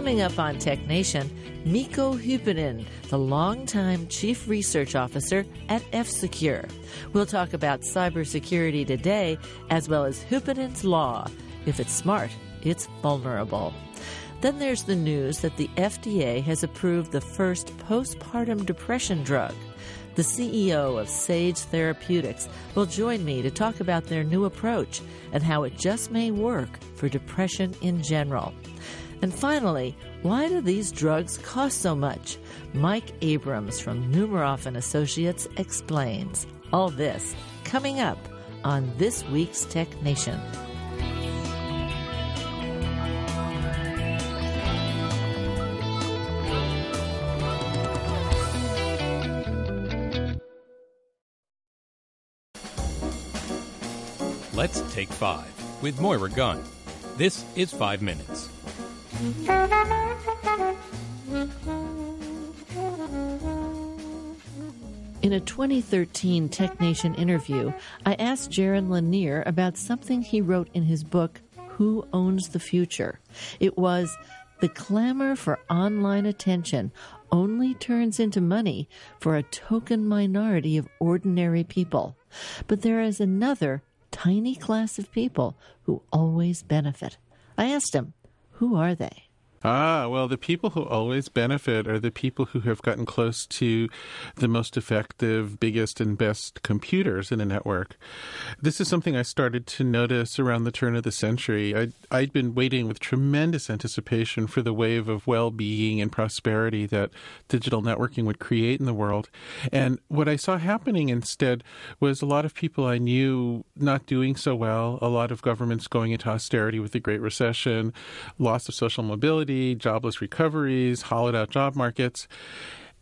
Coming up on Tech Nation, Mikko Hyppönen, the longtime Chief Research Officer at F Secure. We'll talk about cybersecurity today, as well as Hyppönen's Law. If it's smart, it's vulnerable. Then there's the news that the FDA has approved the first postpartum depression drug. The CEO of Sage Therapeutics will join me to talk about their new approach and how it just may work for depression in general. And finally, why do these drugs cost so much? Mike Abrams from Numerof and Associates explains. All this coming up on this week's Tech Nation. Let's take five with Moira Gunn. This is Five Minutes. In a 2013 Tech Nation interview, I asked Jaron Lanier about something he wrote in his book, Who Owns the Future? It was the clamor for online attention only turns into money for a token minority of ordinary people. But there is another tiny class of people who always benefit. I asked him, who are they? Ah, well, the people who always benefit are the people who have gotten close to the most effective, biggest, and best computers in a network. This is something I started to notice around the turn of the century. I'd, I'd been waiting with tremendous anticipation for the wave of well being and prosperity that digital networking would create in the world. And what I saw happening instead was a lot of people I knew not doing so well, a lot of governments going into austerity with the Great Recession, loss of social mobility jobless recoveries, hollowed out job markets.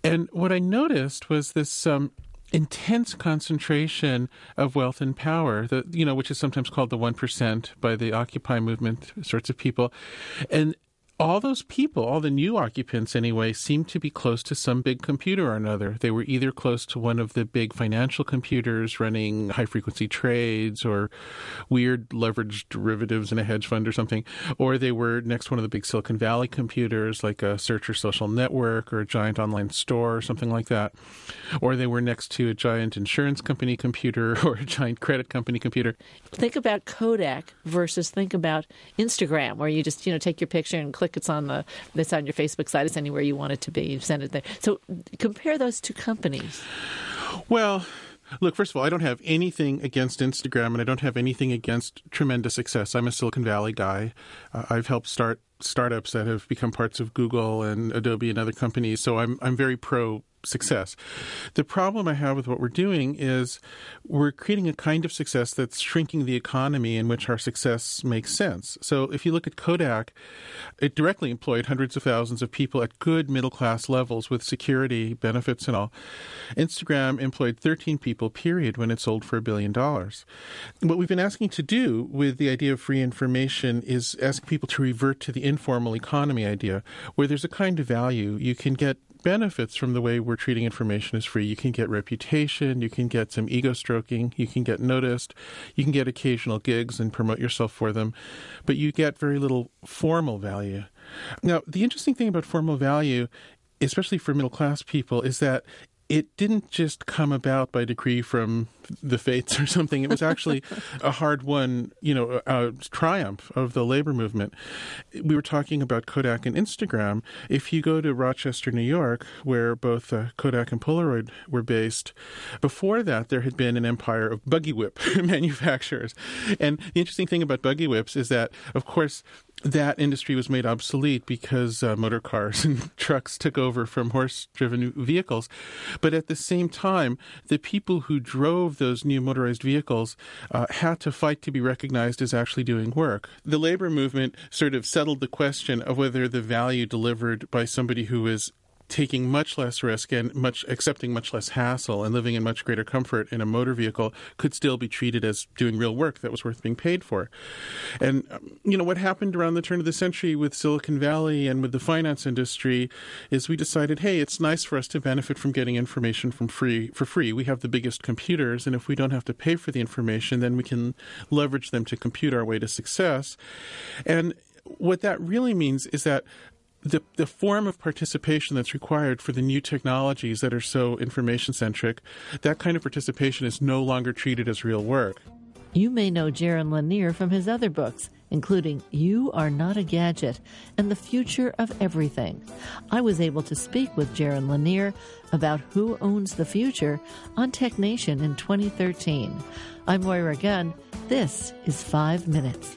And what I noticed was this um, intense concentration of wealth and power, the, you know, which is sometimes called the 1% by the Occupy movement sorts of people. And all those people, all the new occupants anyway, seemed to be close to some big computer or another. They were either close to one of the big financial computers running high frequency trades or weird leveraged derivatives in a hedge fund or something, or they were next to one of the big Silicon Valley computers like a search or social network or a giant online store or something like that, or they were next to a giant insurance company computer or a giant credit company computer. Think about Kodak versus think about Instagram, where you just you know take your picture and click it's on the it's on your Facebook site. It's anywhere you want it to be. You send it there. So compare those two companies. Well. Look, first of all, I don't have anything against Instagram and I don't have anything against tremendous success. I'm a Silicon Valley guy. Uh, I've helped start startups that have become parts of Google and Adobe and other companies. So I'm I'm very pro success. The problem I have with what we're doing is we're creating a kind of success that's shrinking the economy in which our success makes sense. So if you look at Kodak, it directly employed hundreds of thousands of people at good middle class levels with security benefits and all. Instagram employed 13 people, period, when it sold for a billion dollars. What we've been asking to do with the idea of free information is ask people to revert to the informal economy idea, where there's a kind of value you can get benefits from the way we're treating information as free. You can get reputation, you can get some ego stroking, you can get noticed, you can get occasional gigs and promote yourself for them, but you get very little formal value. Now, the interesting thing about formal value especially for middle class people, is that it didn't just come about by decree from the fates or something. It was actually a hard won, you know, triumph of the labor movement. We were talking about Kodak and Instagram. If you go to Rochester, New York, where both uh, Kodak and Polaroid were based, before that there had been an empire of buggy whip manufacturers. And the interesting thing about buggy whips is that, of course, that industry was made obsolete because uh, motor cars and trucks took over from horse driven vehicles. But at the same time, the people who drove those new motorized vehicles uh, had to fight to be recognized as actually doing work. The labor movement sort of settled the question of whether the value delivered by somebody who is taking much less risk and much accepting much less hassle and living in much greater comfort in a motor vehicle could still be treated as doing real work that was worth being paid for. And um, you know what happened around the turn of the century with Silicon Valley and with the finance industry is we decided, hey, it's nice for us to benefit from getting information from free for free. We have the biggest computers, and if we don't have to pay for the information, then we can leverage them to compute our way to success. And what that really means is that the the form of participation that's required for the new technologies that are so information centric, that kind of participation is no longer treated as real work. You may know Jaron Lanier from his other books, including You Are Not a Gadget and The Future of Everything. I was able to speak with Jaron Lanier about who owns the future on Tech Nation in 2013. I'm Moira Gunn. This is Five Minutes.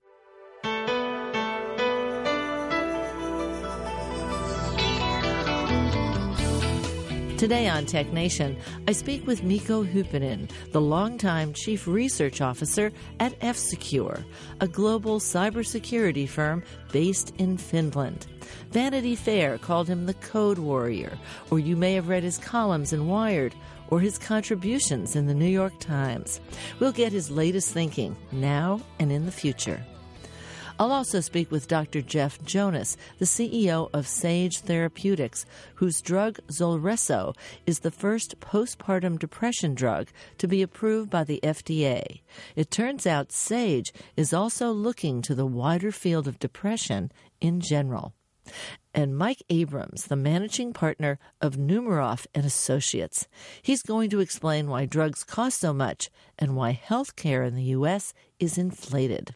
Today on Tech Nation, I speak with Mikko Hyppönen, the longtime chief research officer at F Secure, a global cybersecurity firm based in Finland. Vanity Fair called him the Code Warrior, or you may have read his columns in Wired or his contributions in the New York Times. We'll get his latest thinking now and in the future. I'll also speak with Dr. Jeff Jonas, the CEO of Sage Therapeutics, whose drug Zulresso is the first postpartum depression drug to be approved by the FDA. It turns out Sage is also looking to the wider field of depression in general. And Mike Abrams, the managing partner of Numerof and Associates. He's going to explain why drugs cost so much and why healthcare in the U.S. is inflated.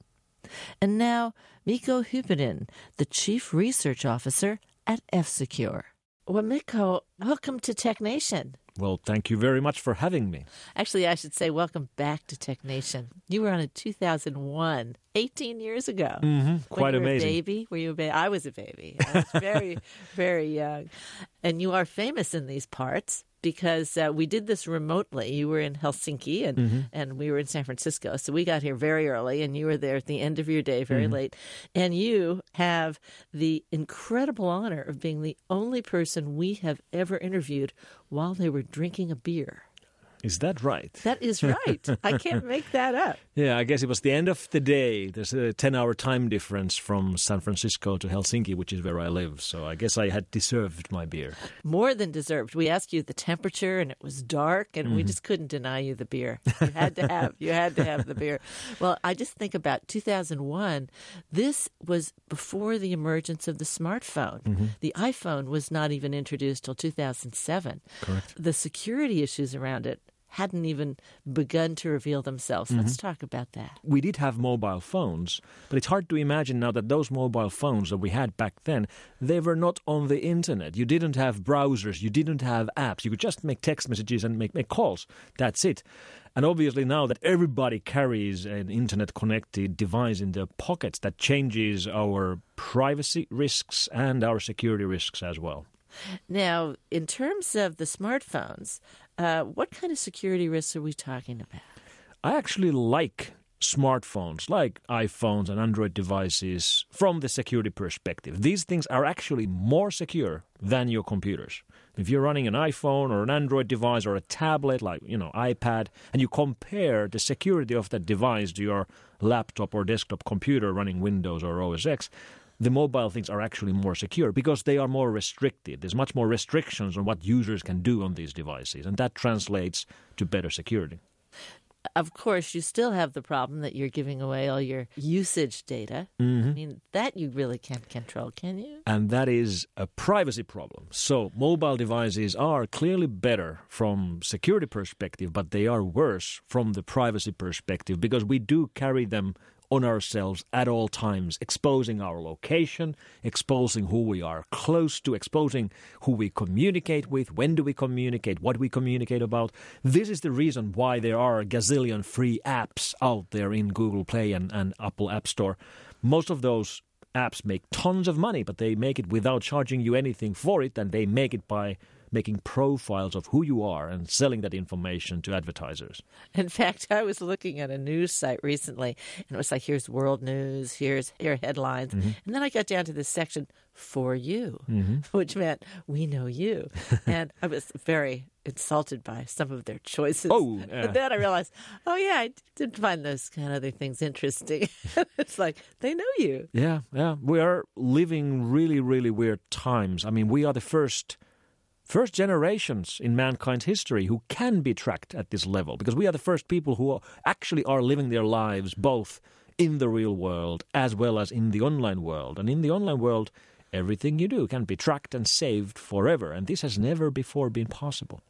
And now, Mikko Hyppönen, the Chief Research Officer at F Secure. Well, Mikko, welcome to Tech Nation. Well, thank you very much for having me. Actually, I should say welcome back to Tech Nation. You were on in 2001, 18 years ago. Mm-hmm. Quite you amazing. Were a baby? Were you a baby? I was a baby. I was very, very young. And you are famous in these parts because uh, we did this remotely. You were in Helsinki and, Mm-hmm. and we were in San Francisco. So we got here very early and you were there at the end of your day, very Mm-hmm. late. And you have the incredible honor of being the only person we have ever interviewed while they were drinking a beer. Is that right? That is right. I can't make that up. Yeah, I guess it was the end of the day. There's a 10 hour time difference from San Francisco to Helsinki, which is where I live. So I guess I had deserved my beer. More than deserved. We asked you the temperature and it was dark and we mm-hmm. just couldn't deny you the beer. You had to have you had to have the beer. Well, I just think about 2001. This was before the emergence of the smartphone. Mm-hmm. The iPhone was not even introduced till 2007. Correct. The security issues around it hadn't even begun to reveal themselves. Let's mm-hmm. talk about that. We did have mobile phones, but it's hard to imagine now that those mobile phones that we had back then, they were not on the internet. You didn't have browsers, you didn't have apps. You could just make text messages and make, make calls. That's it. And obviously, now that everybody carries an internet connected device in their pockets, that changes our privacy risks and our security risks as well. Now, in terms of the smartphones, uh, what kind of security risks are we talking about? I actually like smartphones, like iPhones and Android devices, from the security perspective. These things are actually more secure than your computers. If you're running an iPhone or an Android device or a tablet like, you know, iPad, and you compare the security of that device to your laptop or desktop computer running Windows or OS X, the mobile things are actually more secure because they are more restricted. There's much more restrictions on what users can do on these devices, and that translates to better security. Of course, you still have the problem that you're giving away all your usage data. Mm-hmm. I mean, that you really can't control, can you? and that is a privacy problem. So mobile devices are clearly better from security perspective, but they are worse from the privacy perspective because we do carry them on ourselves at all times, exposing our location, exposing who we are close to, exposing who we communicate with, when do we communicate, what we communicate about. This is the reason why there are a gazillion free apps out there in Google Play and, and Apple App Store. Most of those apps make tons of money, but they make it without charging you anything for it, and they make it by making profiles of who you are and selling that information to advertisers. In fact, I was looking at a news site recently, and it was like, here's world news, here's here headlines, Mm-hmm. and then I got down to this section for you, which meant we know you, and I was very insulted by some of their choices. Oh, yeah. but then I realized, oh yeah, I did find those kind of other things interesting. it's like they know you. Yeah, yeah. We are living really, really weird times. I mean, we are the first first generations in mankind's history who can be tracked at this level because we are the first people who actually are living their lives both in the real world as well as in the online world. And in the online world, everything you do can be tracked and saved forever. And this has never before been possible.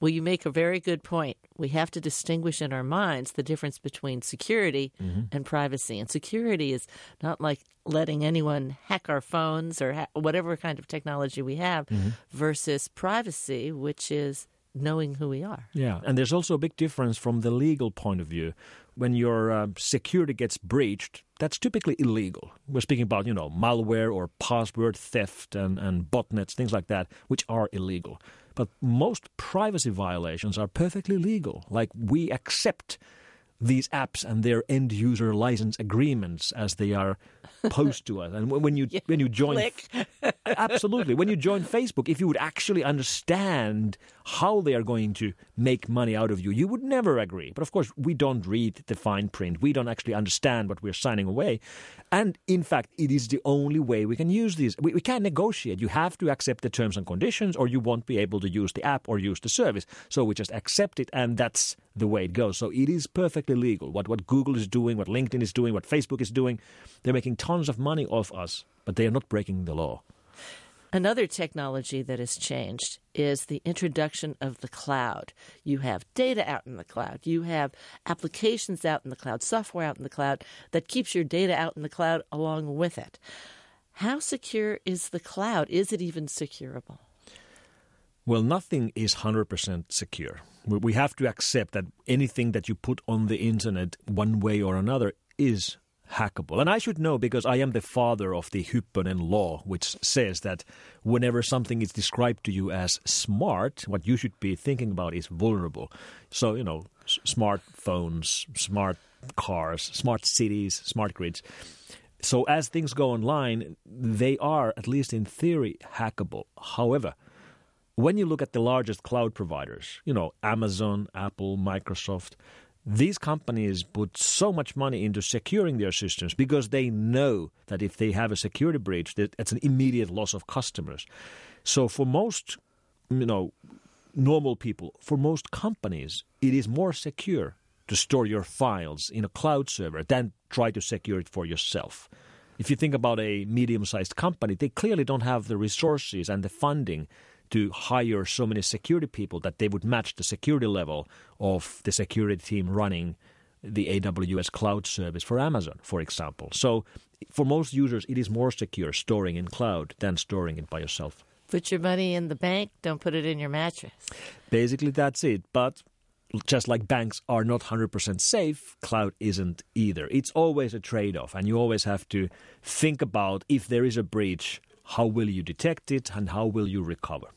Well, you make a very good point. We have to distinguish in our minds the difference between security and privacy. And security is not like letting anyone hack our phones or ha- whatever kind of technology we have, versus privacy, which is knowing who we are. Yeah, and there's also a big difference from the legal point of view. When your uh, security gets breached, that's typically illegal. We're speaking about, you know, malware or password theft and, and botnets, things like that, which are illegal. But most privacy violations are perfectly legal. Like we accept these apps and their end user license agreements as they are posed to us. And when you when you join. Absolutely. When you join Facebook, if you would actually understand how they are going to make money out of you, you would never agree. But of course, we don't read the fine print. We don't actually understand what we're signing away. And in fact, it is the only way we can use these. We, we can't negotiate. You have to accept the terms and conditions, or you won't be able to use the app or use the service. So we just accept it, and that's the way it goes. So it is perfectly legal. What, what Google is doing, what LinkedIn is doing, what Facebook is doing, they're making tons of money off us, but they are not breaking the law. Another technology that has changed is the introduction of the cloud. You have data out in the cloud. You have applications out in the cloud, software out in the cloud that keeps your data out in the cloud along with it. How secure is the cloud? Is it even securable? Well, nothing is 100% secure. We- have to accept that anything that you put on the internet, one way or another, is hackable. And I should know because I am the father of the Hyppönen law, which says that whenever something is described to you as smart, what you should be thinking about is vulnerable. So, you know, s- smartphones, smart cars, smart cities, smart grids. So as things go online, they are, at least in theory, hackable. However, when you look at the largest cloud providers, you know, Amazon, Apple, Microsoft, these companies put so much money into securing their systems because they know that if they have a security breach, it's an immediate loss of customers. So for most, you know, normal people, for most companies, it is more secure to store your files in a cloud server than try to secure it for yourself. If you think about a medium sized company, they clearly don't have the resources and the funding to hire so many security people that they would match the security level of the security team running the AWS cloud service for Amazon, for example. So, for most users, it is more secure storing in cloud than storing it by yourself. Put your money in the bank, don't put it in your mattress. Basically, that's it. But just like banks are not 100% safe, cloud isn't either. It's always a trade off, and you always have to think about if there is a breach, how will you detect it and how will you recover?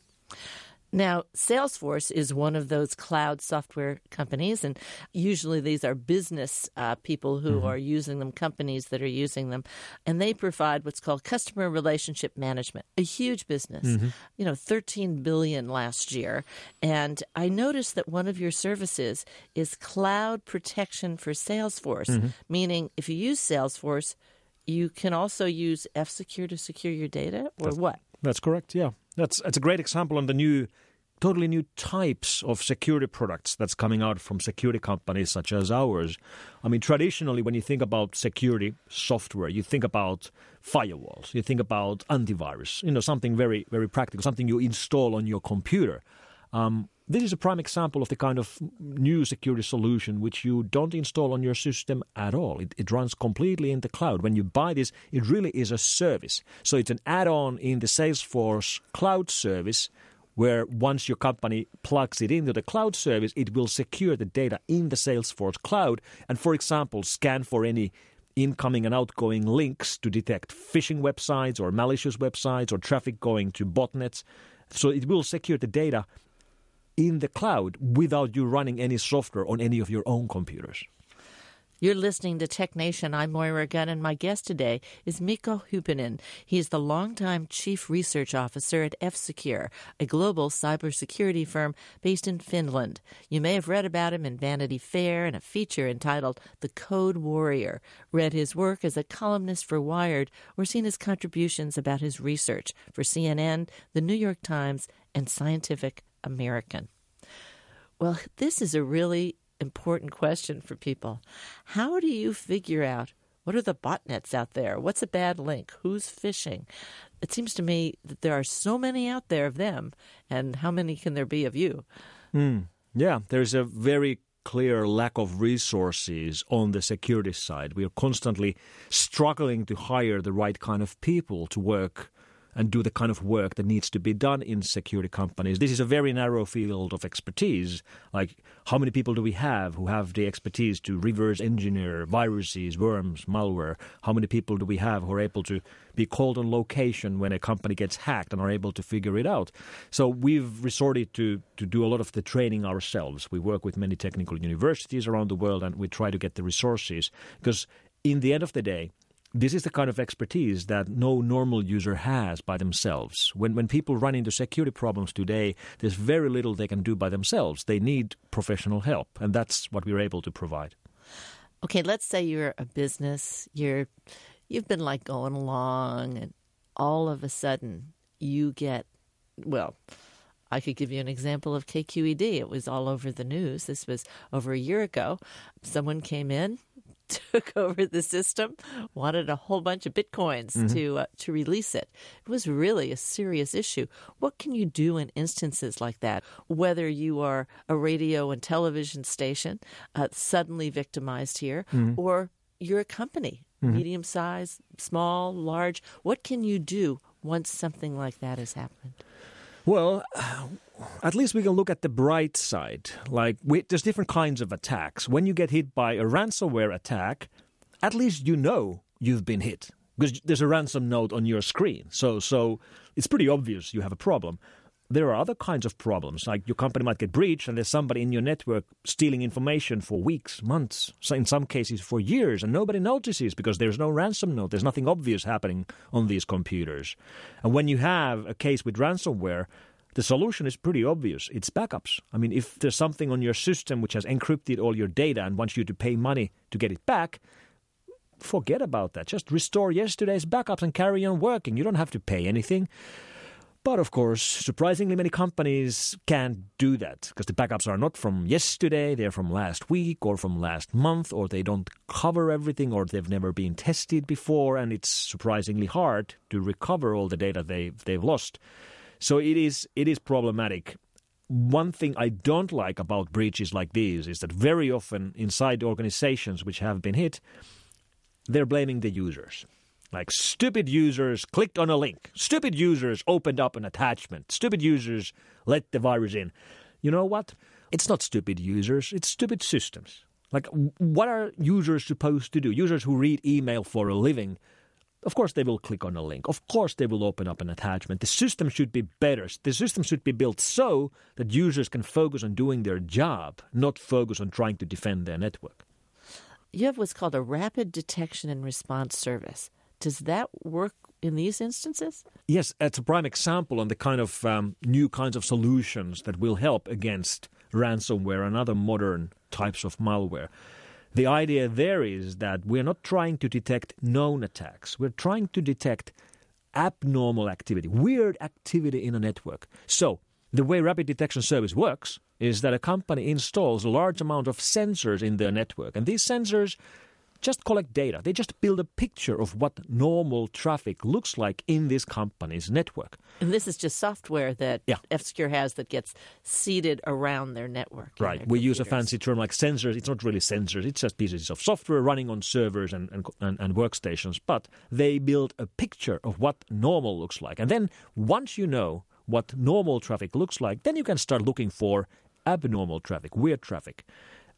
Now, Salesforce is one of those cloud software companies, and usually these are business uh, people who mm-hmm. are using them, companies that are using them, and they provide what's called customer relationship management, a huge business. Mm-hmm. You know, 13 billion last year, and I noticed that one of your services is cloud protection for Salesforce, mm-hmm. meaning if you use Salesforce, you can also use F Secure to secure your data, or what? That's correct. Yeah, that's that's a great example on the new, totally new types of security products that's coming out from security companies such as ours. I mean, traditionally, when you think about security software, you think about firewalls, you think about antivirus. You know, something very very practical, something you install on your computer. Um, this is a prime example of the kind of new security solution which you don't install on your system at all. It, it runs completely in the cloud. When you buy this, it really is a service. So it's an add on in the Salesforce cloud service where once your company plugs it into the cloud service, it will secure the data in the Salesforce cloud and, for example, scan for any incoming and outgoing links to detect phishing websites or malicious websites or traffic going to botnets So it will secure the data in the cloud without you running any software on any of your own computers. You're listening to Tech Nation. I'm Moira Gunn, and my guest today is Mikko Hyppönen. He's the longtime chief research officer at F Secure, a global cybersecurity firm based in Finland. You may have read about him in Vanity Fair in a feature entitled The Code Warrior, read his work as a columnist for Wired, or seen his contributions about his research for CNN, The New York Times, and Scientific American. Well, this is a really important question for people. How do you figure out what are the botnets out there? What's a bad link? Who's phishing? It seems to me that there are so many out there of them, and how many can there be of you? Mm. Yeah, there's a very clear lack of resources on the security side. We are constantly struggling to hire the right kind of people to work and do the kind of work that needs to be done in security companies. This is a very narrow field of expertise. Like, how many people do we have who have the expertise to reverse engineer viruses, worms, malware? How many people do we have who are able to be called on location when a company gets hacked and are able to figure it out? So we've resorted to, to do a lot of the training ourselves. We work with many technical universities around the world and we try to get the resources because in the end of the day, this is the kind of expertise that no normal user has by themselves. When, when people run into security problems today, there's very little they can do by themselves. They need professional help, and that's what we're able to provide. Okay, let's say you're a business, you're you've been like going along and all of a sudden you get well, I could give you an example of KQED. It was all over the news. This was over a year ago. Someone came in, took over the system, wanted a whole bunch of bitcoins mm-hmm. to uh, to release it. It was really a serious issue. What can you do in instances like that? Whether you are a radio and television station uh, suddenly victimized here, mm-hmm. or you're a company, mm-hmm. medium size, small, large. What can you do once something like that has happened? Well, at least we can look at the bright side. Like, we, there's different kinds of attacks. When you get hit by a ransomware attack, at least you know you've been hit because there's a ransom note on your screen. So, so it's pretty obvious you have a problem. There are other kinds of problems, like your company might get breached and there's somebody in your network stealing information for weeks, months, so in some cases for years, and nobody notices because there's no ransom note. There's nothing obvious happening on these computers. And when you have a case with ransomware, the solution is pretty obvious. It's backups. I mean, if there's something on your system which has encrypted all your data and wants you to pay money to get it back, forget about that. Just restore yesterday's backups and carry on working. You don't have to pay anything. But of course, surprisingly many companies can't do that because the backups are not from yesterday, they're from last week or from last month, or they don't cover everything, or they've never been tested before, and it's surprisingly hard to recover all the data they've, they've lost. So it is it is problematic. One thing I don't like about breaches like these is that very often inside organizations which have been hit, they're blaming the users. Like stupid users clicked on a link. Stupid users opened up an attachment. Stupid users let the virus in. You know what? It's not stupid users, it's stupid systems. Like, what are users supposed to do? Users who read email for a living of course, they will click on a link. Of course, they will open up an attachment. The system should be better. The system should be built so that users can focus on doing their job, not focus on trying to defend their network. You have what's called a rapid detection and response service. Does that work in these instances? Yes, it's a prime example on the kind of um, new kinds of solutions that will help against ransomware and other modern types of malware. The idea there is that we're not trying to detect known attacks. We're trying to detect abnormal activity, weird activity in a network. So, the way rapid detection service works is that a company installs a large amount of sensors in their network, and these sensors just collect data. They just build a picture of what normal traffic looks like in this company's network. And this is just software that yeah. F-Secure has that gets seeded around their network. Right. Their we computers. use a fancy term like sensors. It's not really sensors. It's just pieces of software running on servers and, and, and, and workstations. But they build a picture of what normal looks like. And then once you know what normal traffic looks like, then you can start looking for abnormal traffic, weird traffic.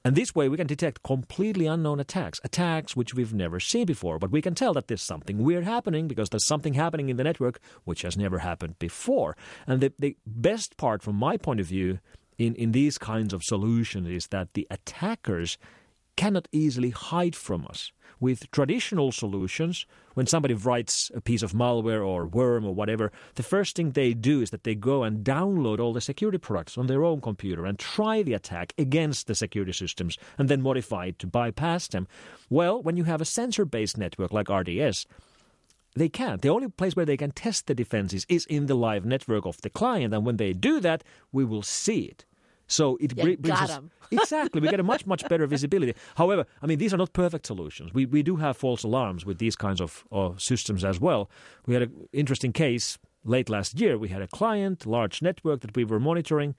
And this way, we can detect completely unknown attacks, attacks which we've never seen before. But we can tell that there's something weird happening because there's something happening in the network which has never happened before. And the, the best part, from my point of view, in, in these kinds of solutions is that the attackers cannot easily hide from us. With traditional solutions, when somebody writes a piece of malware or worm or whatever, the first thing they do is that they go and download all the security products on their own computer and try the attack against the security systems and then modify it to bypass them. Well, when you have a sensor based network like RDS, they can't. The only place where they can test the defenses is in the live network of the client, and when they do that, we will see it. So it yeah, brings us, exactly. We get a much much better visibility. However, I mean these are not perfect solutions. We we do have false alarms with these kinds of, of systems as well. We had an interesting case late last year. We had a client, large network that we were monitoring,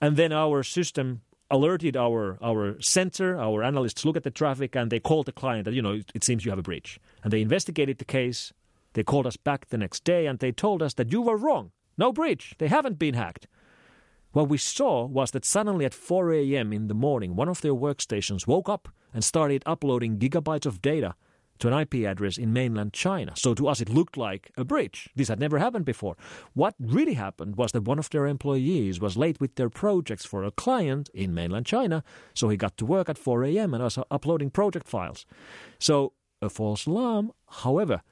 and then our system alerted our our center, our analysts look at the traffic, and they called the client that you know it, it seems you have a breach, and they investigated the case. They called us back the next day and they told us that you were wrong. No breach. They haven't been hacked. What we saw was that suddenly at 4 a.m. in the morning, one of their workstations woke up and started uploading gigabytes of data to an IP address in mainland China. So to us, it looked like a breach. This had never happened before. What really happened was that one of their employees was late with their projects for a client in mainland China. So he got to work at 4 a.m. and was uploading project files. So a false alarm, however,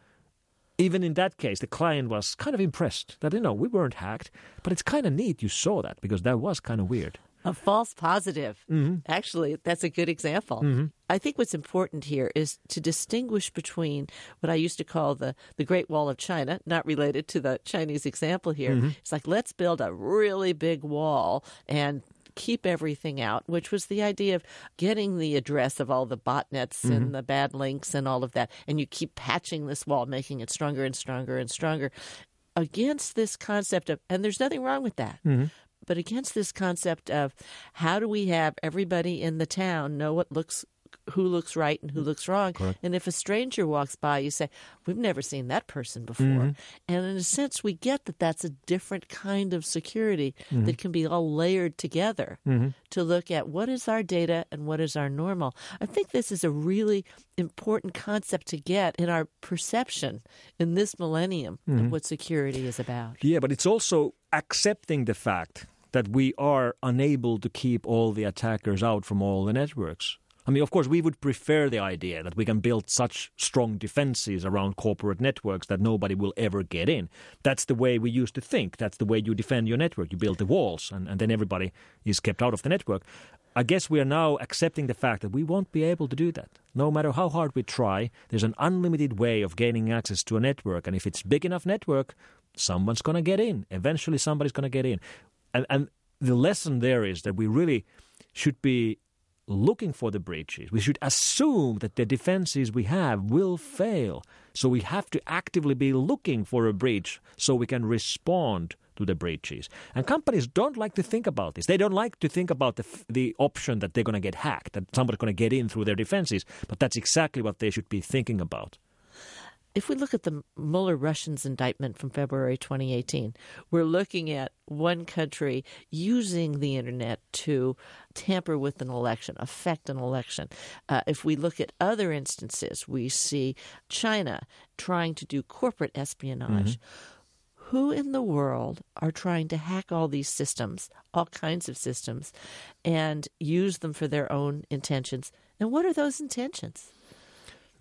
even in that case, the client was kind of impressed that, you know, we weren't hacked. But it's kind of neat you saw that because that was kind of weird. A false positive. Mm-hmm. Actually, that's a good example. I think what's important here is to distinguish between what I used to call the, the Great Wall of China, not related to the Chinese example here. Mm-hmm. It's like, let's build a really big wall and keep everything out, which was the idea of getting the address of all the botnets Mm-hmm. and the bad links and all of that. And you keep patching this wall, making it stronger and stronger and stronger against this concept of, and there's nothing wrong with that. Mm-hmm. But against this concept of how do we have everybody in the town know what looks who looks right and who looks wrong. And if a stranger walks by, you say, We've never seen that person before. Mm-hmm. And in a sense, we get that that's a different kind of security Mm-hmm. that can be all layered together to look at what is our data and what is our normal. I think this is a really important concept to get in our perception in this millennium Mm-hmm. of what security is about. Yeah, but it's also accepting the fact that we are unable to keep all the attackers out from all the networks. I mean, of course, we would prefer the idea that we can build such strong defenses around corporate networks that nobody will ever get in. That's the way we used to think. That's the way you defend your network. You build the walls, and, and then everybody is kept out of the network. I guess we are now accepting the fact that we won't be able to do that. No matter how hard we try, there's an unlimited way of gaining access to a network. And if it's big enough network, someone's going to get in. Eventually, somebody's going to get in. And, and the lesson there is that we really should be looking for the breaches. We should assume that the defenses we have will fail. So we have to actively be looking for a breach so we can respond to the breaches. And companies don't like to think about this. They don't like to think about the, the option that they're going to get hacked, that somebody's going to get in through their defenses. But that's exactly what they should be thinking about. If we look at the Mueller Russians indictment from February 2018, we're looking at one country using the internet to tamper with an election, affect an election. Uh, if we look at other instances, we see China trying to do corporate espionage. Who in the world are trying to hack all these systems, all kinds of systems, and use them for their own intentions? And what are those intentions?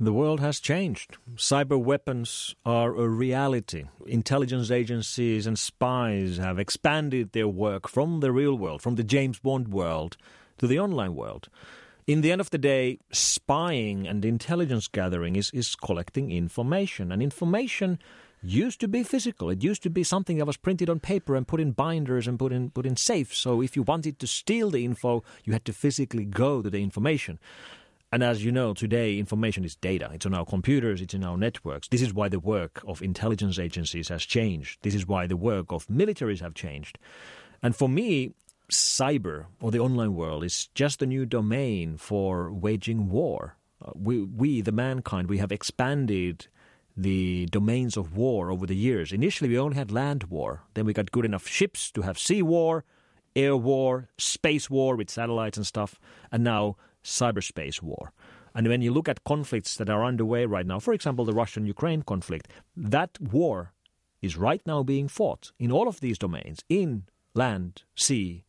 The world has changed. Cyber weapons are a reality. Intelligence agencies and spies have expanded their work from the real world, from the James Bond world, to the online world. In the end of the day, spying and intelligence gathering is, is collecting information. And information used to be physical. It used to be something that was printed on paper and put in binders and put in put in safes. So if you wanted to steal the info, you had to physically go to the information. And as you know, today information is data. It's on our computers, it's in our networks. This is why the work of intelligence agencies has changed. This is why the work of militaries have changed. And for me, cyber or the online world is just a new domain for waging war. Uh, we, we, the mankind, we have expanded the domains of war over the years. Initially, we only had land war. Then we got good enough ships to have sea war. air war, space war with satellites and stuff, and now cyberspace war. And when you look at conflicts that are underway right now, for example, the Russian Ukraine conflict, that war is right now being fought in all of these domains in land, sea,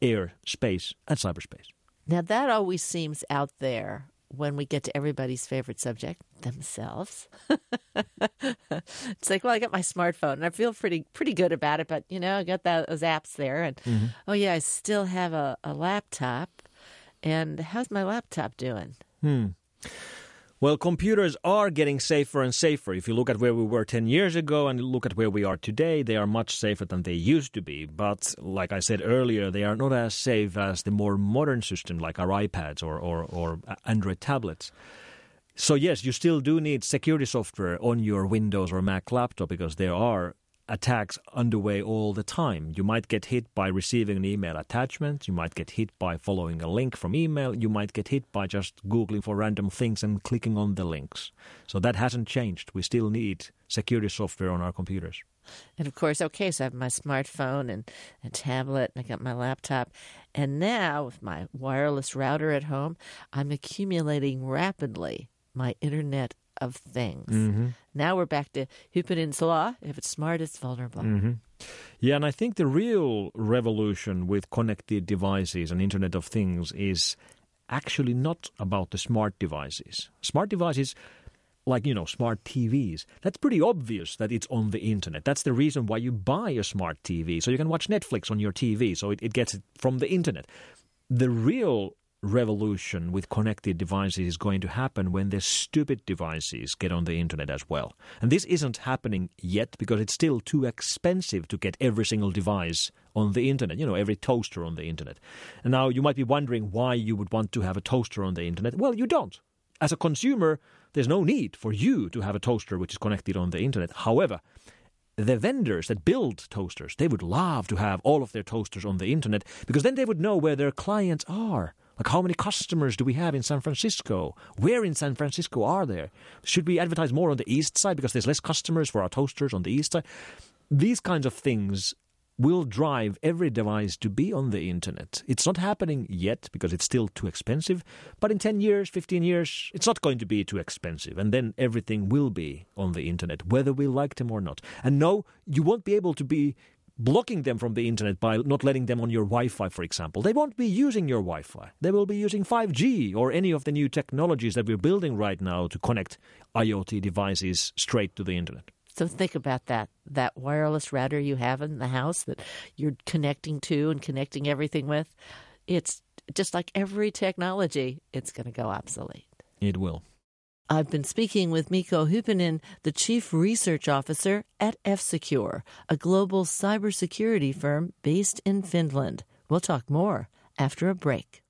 air, space, and cyberspace. Now, that always seems out there when we get to everybody's favorite subject, themselves. it's like, well, I got my smartphone and I feel pretty pretty good about it, but you know, I got that, those apps there, and mm-hmm. oh yeah, I still have a, a laptop. And how's my laptop doing? Hmm. Well, computers are getting safer and safer. If you look at where we were 10 years ago and look at where we are today, they are much safer than they used to be. But like I said earlier, they are not as safe as the more modern system like our iPads or, or, or Android tablets. So, yes, you still do need security software on your Windows or Mac laptop because there are attacks underway all the time. You might get hit by receiving an email attachment. You might get hit by following a link from email. You might get hit by just Googling for random things and clicking on the links. So that hasn't changed. We still need security software on our computers. And of course, okay, so I have my smartphone and a tablet, and I got my laptop. And now, with my wireless router at home, I'm accumulating rapidly my internet of things. Mm-hmm. Now we're back to Hyppönen's law. If it's smart, it's vulnerable. Mm-hmm. Yeah, and I think the real revolution with connected devices and Internet of Things is actually not about the smart devices. Smart devices like you know smart TVs. That's pretty obvious that it's on the internet. That's the reason why you buy a smart TV so you can watch Netflix on your TV. So it, it gets it from the internet. The real revolution with connected devices is going to happen when the stupid devices get on the internet as well. And this isn't happening yet because it's still too expensive to get every single device on the internet, you know, every toaster on the internet. And now you might be wondering why you would want to have a toaster on the internet. Well, you don't. As a consumer, there's no need for you to have a toaster which is connected on the internet. However, the vendors that build toasters, they would love to have all of their toasters on the internet because then they would know where their clients are. Like, how many customers do we have in San Francisco? Where in San Francisco are there? Should we advertise more on the east side because there's less customers for our toasters on the east side? These kinds of things will drive every device to be on the internet. It's not happening yet because it's still too expensive, but in 10 years, 15 years, it's not going to be too expensive. And then everything will be on the internet, whether we like them or not. And no, you won't be able to be blocking them from the internet by not letting them on your Wi Fi, for example. They won't be using your Wi Fi. They will be using 5G or any of the new technologies that we're building right now to connect IoT devices straight to the internet. So think about that that wireless router you have in the house that you're connecting to and connecting everything with. It's just like every technology, it's going to go obsolete. It will. I've been speaking with Mikko Hyppönen, the Chief Research Officer at F Secure, a global cybersecurity firm based in Finland. We'll talk more after a break.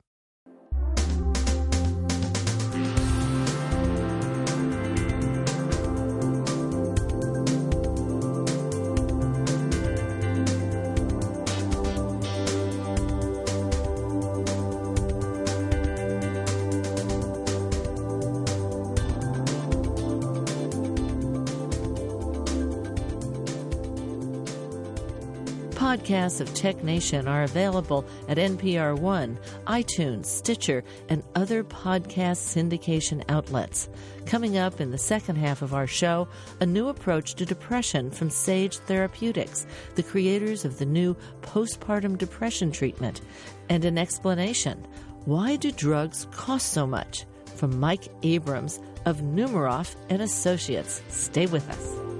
Podcasts of Tech Nation are available at NPR One, iTunes, Stitcher, and other podcast syndication outlets. Coming up in the second half of our show, a new approach to depression from Sage Therapeutics, the creators of the new postpartum depression treatment, and an explanation. Why do drugs cost so much? From Mike Abrams of Numerof and Associates. Stay with us.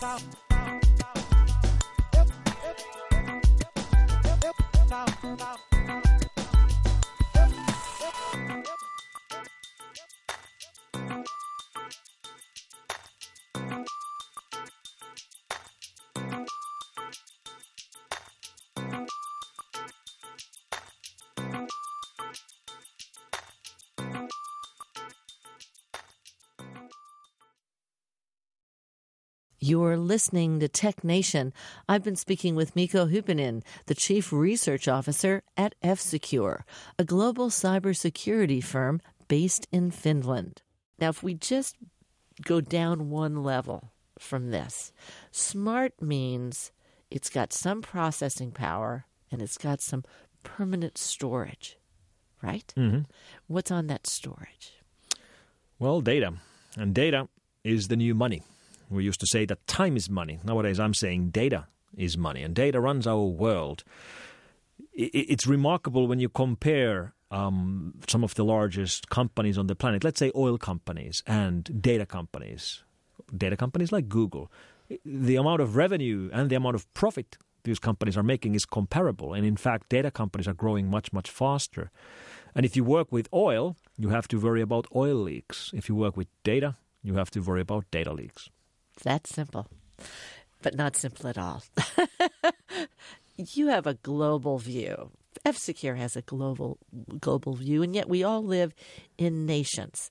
Bye. You're listening to Tech Nation. I've been speaking with Mikko Hyppönen, the Chief Research Officer at F Secure, a global cybersecurity firm based in Finland. Now, if we just go down one level from this, smart means it's got some processing power and it's got some permanent storage, right? Mm-hmm. What's on that storage? Well, data. And data is the new money. We used to say that time is money. Nowadays, I'm saying data is money, and data runs our world. It's remarkable when you compare um, some of the largest companies on the planet, let's say oil companies and data companies, data companies like Google. The amount of revenue and the amount of profit these companies are making is comparable. And in fact, data companies are growing much, much faster. And if you work with oil, you have to worry about oil leaks. If you work with data, you have to worry about data leaks. It's that simple, but not simple at all. you have a global view. F Secure has a global global view, and yet we all live in nations.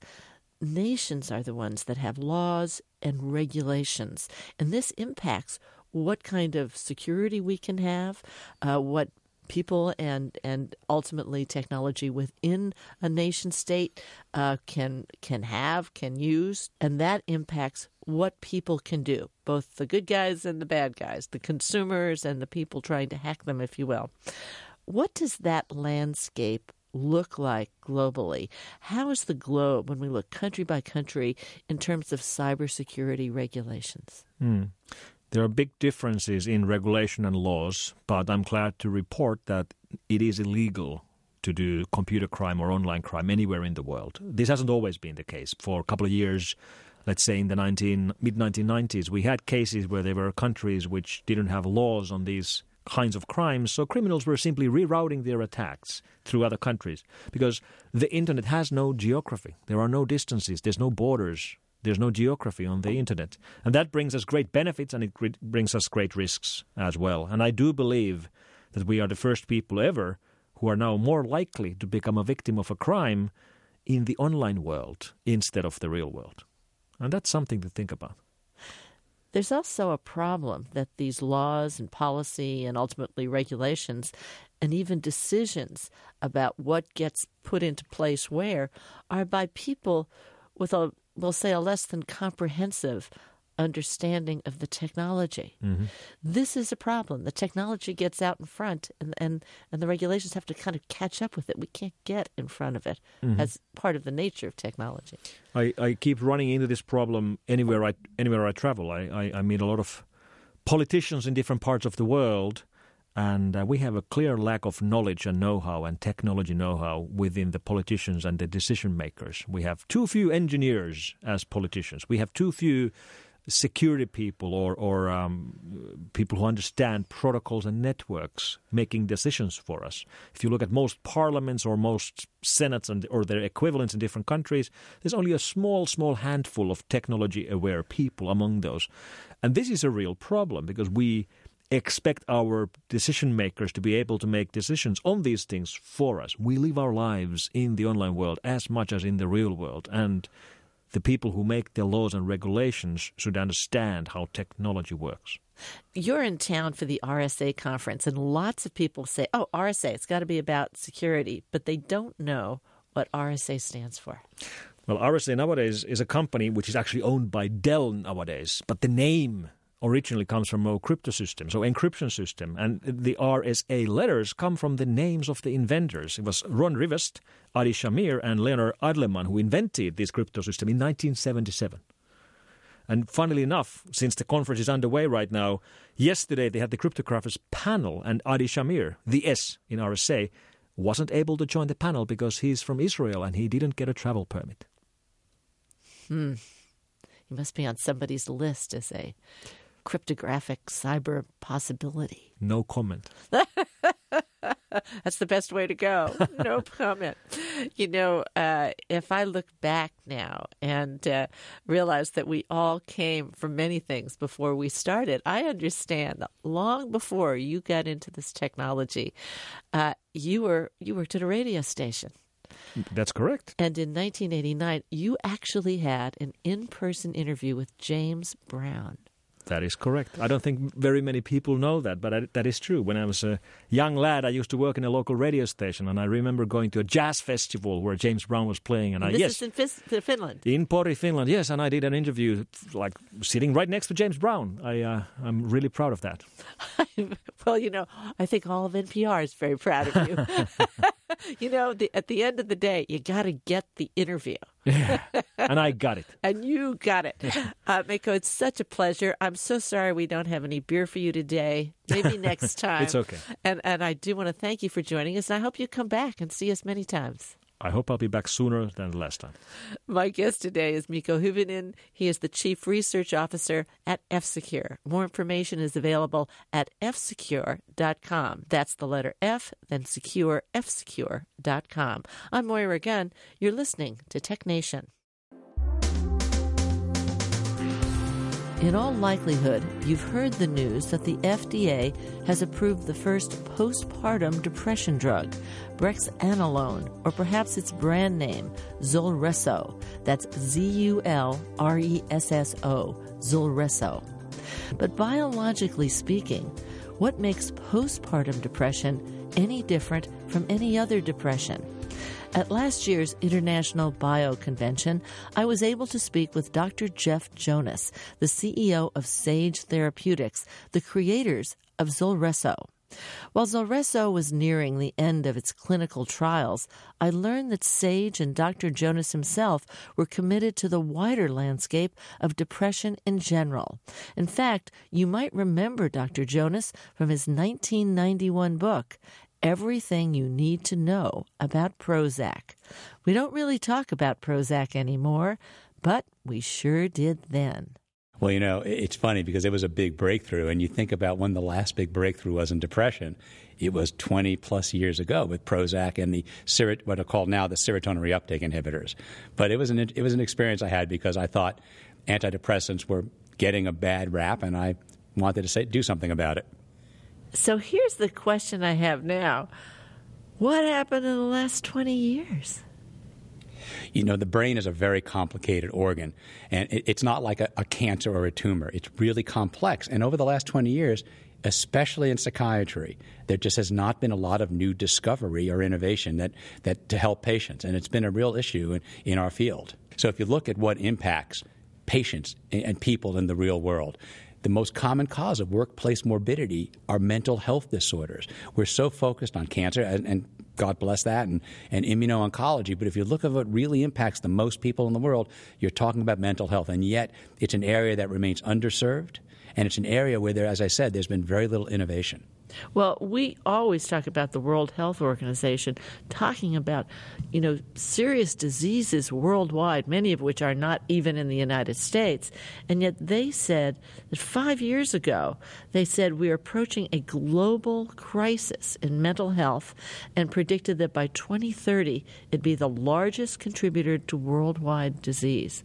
Nations are the ones that have laws and regulations, and this impacts what kind of security we can have, uh, what people and and ultimately technology within a nation state uh, can can have can use and that impacts what people can do both the good guys and the bad guys the consumers and the people trying to hack them if you will. What does that landscape look like globally? How is the globe when we look country by country in terms of cybersecurity regulations? Mm. There are big differences in regulation and laws, but I'm glad to report that it is illegal to do computer crime or online crime anywhere in the world. This hasn't always been the case. For a couple of years, let's say in the 19, mid 1990s, we had cases where there were countries which didn't have laws on these kinds of crimes, so criminals were simply rerouting their attacks through other countries because the internet has no geography. There are no distances, there's no borders there's no geography on the internet. And that brings us great benefits and it brings us great risks as well. And I do believe that we are the first people ever who are now more likely to become a victim of a crime in the online world instead of the real world. And that's something to think about. There's also a problem that these laws and policy and ultimately regulations and even decisions about what gets put into place where are by people with a we'll say, a less than comprehensive understanding of the technology. Mm-hmm. This is a problem. The technology gets out in front, and, and, and the regulations have to kind of catch up with it. We can't get in front of it mm-hmm. as part of the nature of technology. I, I keep running into this problem anywhere I, anywhere I travel. I, I, I meet a lot of politicians in different parts of the world and uh, we have a clear lack of knowledge and know-how and technology know-how within the politicians and the decision makers. We have too few engineers as politicians. We have too few security people or, or um, people who understand protocols and networks making decisions for us. If you look at most parliaments or most senates and, or their equivalents in different countries, there's only a small, small handful of technology aware people among those. And this is a real problem because we expect our decision makers to be able to make decisions on these things for us. We live our lives in the online world as much as in the real world. And the people who make the laws and regulations should understand how technology works. You're in town for the RSA conference, and lots of people say, oh, RSA, it's got to be about security, but they don't know what RSA stands for. Well, RSA nowadays is a company which is actually owned by Dell nowadays, but the name originally comes from a crypto system, so encryption system, and the RSA letters come from the names of the inventors. It was Ron Rivest, Adi Shamir, and Leonard Adleman who invented this crypto system in 1977. And funnily enough, since the conference is underway right now, yesterday they had the cryptographers panel, and Adi Shamir, the S in RSA, wasn't able to join the panel because he's from Israel and he didn't get a travel permit. Hmm. He must be on somebody's list as a cryptographic cyber possibility. No comment. That's the best way to go. No comment. You know, uh, if I look back now and uh, realize that we all came from many things before we started, I understand that long before you got into this technology, uh, you were you worked at a radio station. That's correct. And in 1989, you actually had an in-person interview with James Brown. That is correct. I don't think very many people know that, but I, that is true. When I was a young lad, I used to work in a local radio station, and I remember going to a jazz festival where James Brown was playing. And, And I this yes, is in Fis- Finland. in Pori, Finland, yes, and I did an interview like sitting right next to James Brown. I uh, I'm really proud of that. well, you know, I think all of NPR is very proud of you. you know, the, at the end of the day, you got to get the interview. And I got it. And you got it. Uh, Mikko, it's such a pleasure. I'm so sorry we don't have any beer for you today. Maybe next time. It's okay. And, and I do want to thank you for joining us. And I hope you come back and see us many times. I hope I'll be back sooner than last time. My guest today is Mikko Hyppönen. He is the Chief Research Officer at F Secure. More information is available at fsecure.com. That's the letter F, then secure, fsecure.com. I'm Moira Gunn. You're listening to Tech Nation. In all likelihood, you've heard the news that the FDA has approved the first postpartum depression drug, Brexanolone, or perhaps its brand name, Zulresso. That's Z U L R E S S O, Zulresso. But biologically speaking, what makes postpartum depression any different from any other depression? At last year's International Bio Convention, I was able to speak with Dr. Jeff Jonas, the CEO of Sage Therapeutics, the creators of Zulresso. While Zulresso was nearing the end of its clinical trials, I learned that Sage and Dr. Jonas himself were committed to the wider landscape of depression in general. In fact, you might remember Dr. Jonas from his 1991 book, everything you need to know about Prozac. We don't really talk about Prozac anymore, but we sure did then. Well, you know, it's funny because it was a big breakthrough, and you think about when the last big breakthrough was in depression. It was 20 plus years ago with Prozac and the what are called now the serotonin reuptake inhibitors. But it was an it was an experience I had because I thought antidepressants were getting a bad rap, and I wanted to say do something about it. So here's the question I have now What happened in the last 20 years? You know, the brain is a very complicated organ, and it's not like a, a cancer or a tumor. It's really complex. And over the last 20 years, especially in psychiatry, there just has not been a lot of new discovery or innovation that, that to help patients. And it's been a real issue in, in our field. So if you look at what impacts patients and people in the real world, the most common cause of workplace morbidity are mental health disorders. We're so focused on cancer, and, and God bless that, and, and immuno-oncology. But if you look at what really impacts the most people in the world, you're talking about mental health. And yet, it's an area that remains underserved, and it's an area where, there, as I said, there's been very little innovation. Well, we always talk about the World Health Organization talking about, you know, serious diseases worldwide, many of which are not even in the United States. And yet they said that five years ago, they said we're approaching a global crisis in mental health and predicted that by 2030 it'd be the largest contributor to worldwide disease.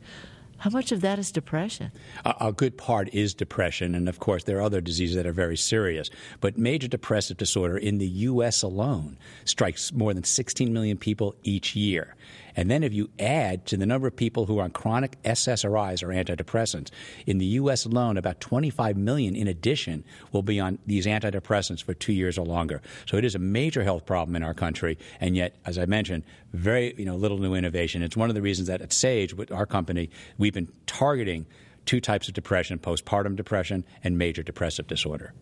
How much of that is depression? A, a, good part is depression, and of course, there are other diseases that are very serious. But major depressive disorder in the U.S. alone strikes more than 16 million people each year. And then if you add to the number of people who are on chronic SSRIs or antidepressants, in the U.S. alone, about 25 million in addition will be on these antidepressants for two years or longer. So it is a major health problem in our country, and yet, as I mentioned, very you know little new innovation. It's one of the reasons that at Sage, with our company, we've been targeting two types of depression: postpartum depression and major depressive disorder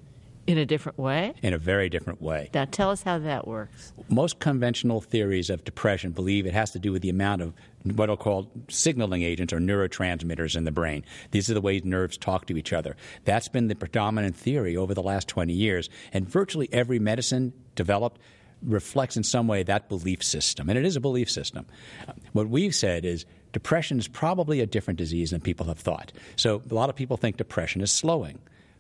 in a different way? In a very different way. Now, tell us how that works. Most conventional theories of depression believe it has to do with the amount of what are called signaling agents or neurotransmitters in the brain. These are the ways nerves talk to each other. That's been the predominant theory over the last 20 years, and virtually every medicine developed reflects in some way that belief system, and it is a belief system. What we've said is depression is probably a different disease than people have thought. So a lot of people think depression is slowing.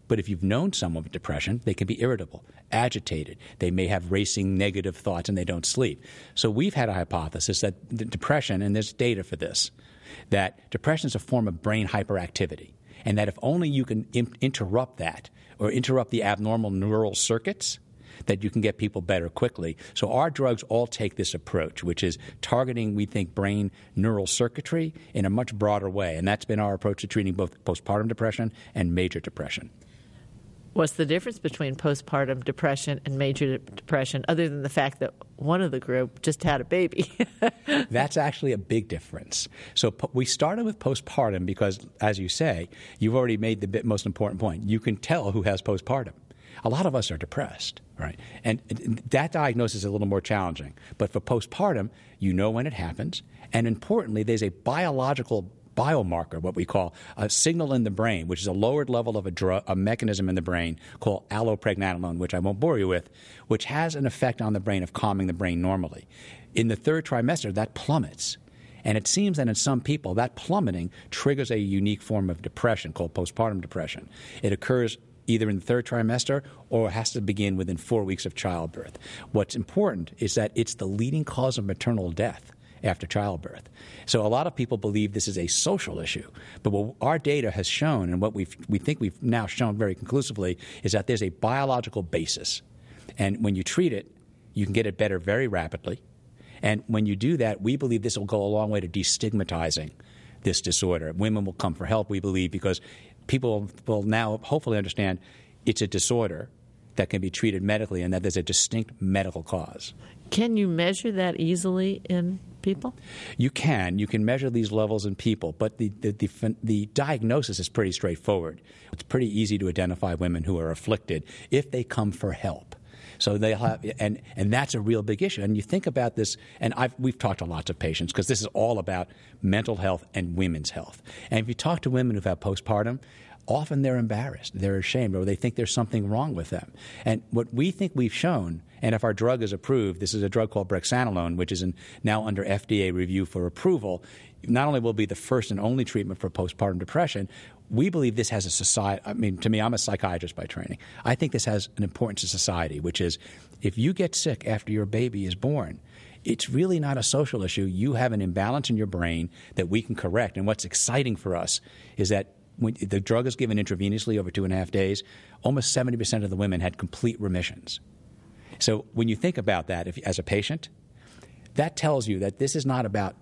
But if you've known someone with depression, they can be irritable, agitated. They may have racing negative thoughts and they don't sleep. So we've had a hypothesis that depression, and there's data for this, that depression is a form of brain hyperactivity. And that if only you can Im- interrupt that or interrupt the abnormal neural circuits, that you can get people better quickly. So our drugs all take this approach, which is targeting, we think, brain neural circuitry in a much broader way. And that's been our approach to treating both postpartum depression and major depression. What's the difference between postpartum depression and major depression, other than the fact that one of the group just had a baby? That's actually a big difference. So po- we started with postpartum because, as you say, you've already made the most important point. You can tell who has postpartum. A lot of us are depressed, right? And that diagnosis is a little more challenging. But for postpartum, you know when it happens. And importantly, there's a biological biomarker, what we call a signal in the brain, which is a lowered level of a, drug, a mechanism in the brain called allopregnanolone, which I won't bore you with, which has an effect on the brain of calming the brain normally. In the third trimester, that plummets. And it seems that in some people, that plummeting triggers a unique form of depression called postpartum depression. It occurs either in the third trimester or has to begin within four weeks of childbirth. What's important is that it's the leading cause of maternal death after childbirth. So a lot of people believe this is a social issue. But what our data has shown, and what we we think we've now shown very conclusively, is that there's a biological basis. And when you treat it, you can get it better very rapidly. And when you do that, we believe this will go a long way to destigmatizing this disorder. Women will come for help, we believe, because people will now hopefully understand it's a disorder that can be treated medically and that there's a distinct medical cause. Can you measure that easily in people? You can. You can measure these levels in people, but the, the, the, the, diagnosis is pretty straightforward. It's pretty easy to identify women who are afflicted if they come for help. So they have, and, and that's a real big issue. And you think about this, and I've, we've talked to lots of patients because this is all about mental health and women's health. And if you talk to women who've had postpartum, often they're embarrassed, they're ashamed, or they think there's something wrong with them. And what we think we've shown, and if our drug is approved, this is a drug called brexanolone, which is in, now under FDA review for approval. Not only will be the first and only treatment for postpartum depression, we believe this has a society. I mean, to me, I'm a psychiatrist by training. I think this has an importance to society, which is if you get sick after your baby is born, it's really not a social issue. You have an imbalance in your brain that we can correct. And what's exciting for us is that when the drug is given intravenously over two and a half days, almost 70% of the women had complete remissions. So when you think about that if, as a patient, that tells you that this is not about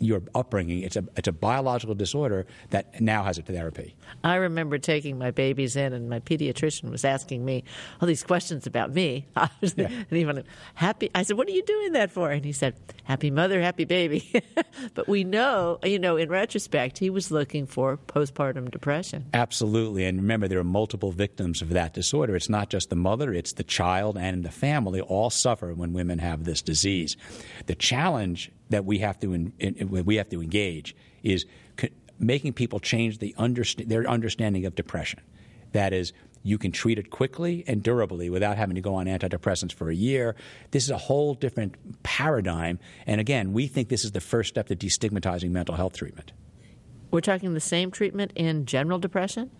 your upbringing. It's a it's a biological disorder that now has a therapy. I remember taking my babies in, and my pediatrician was asking me all these questions about me. I was yeah. and even happy. I said, "What are you doing that for?" And he said, "Happy mother, happy baby." but we know, you know, in retrospect, he was looking for postpartum depression. Absolutely, and remember, there are multiple victims of that disorder. It's not just the mother; it's the child and the family all suffer when women have this disease. The challenge that we have to in, in, we have to engage is co- making people change the underst- their understanding of depression. That is, you can treat it quickly and durably without having to go on antidepressants for a year. This is a whole different paradigm. And again, we think this is the first step to destigmatizing mental health treatment. We're talking the same treatment in general depression?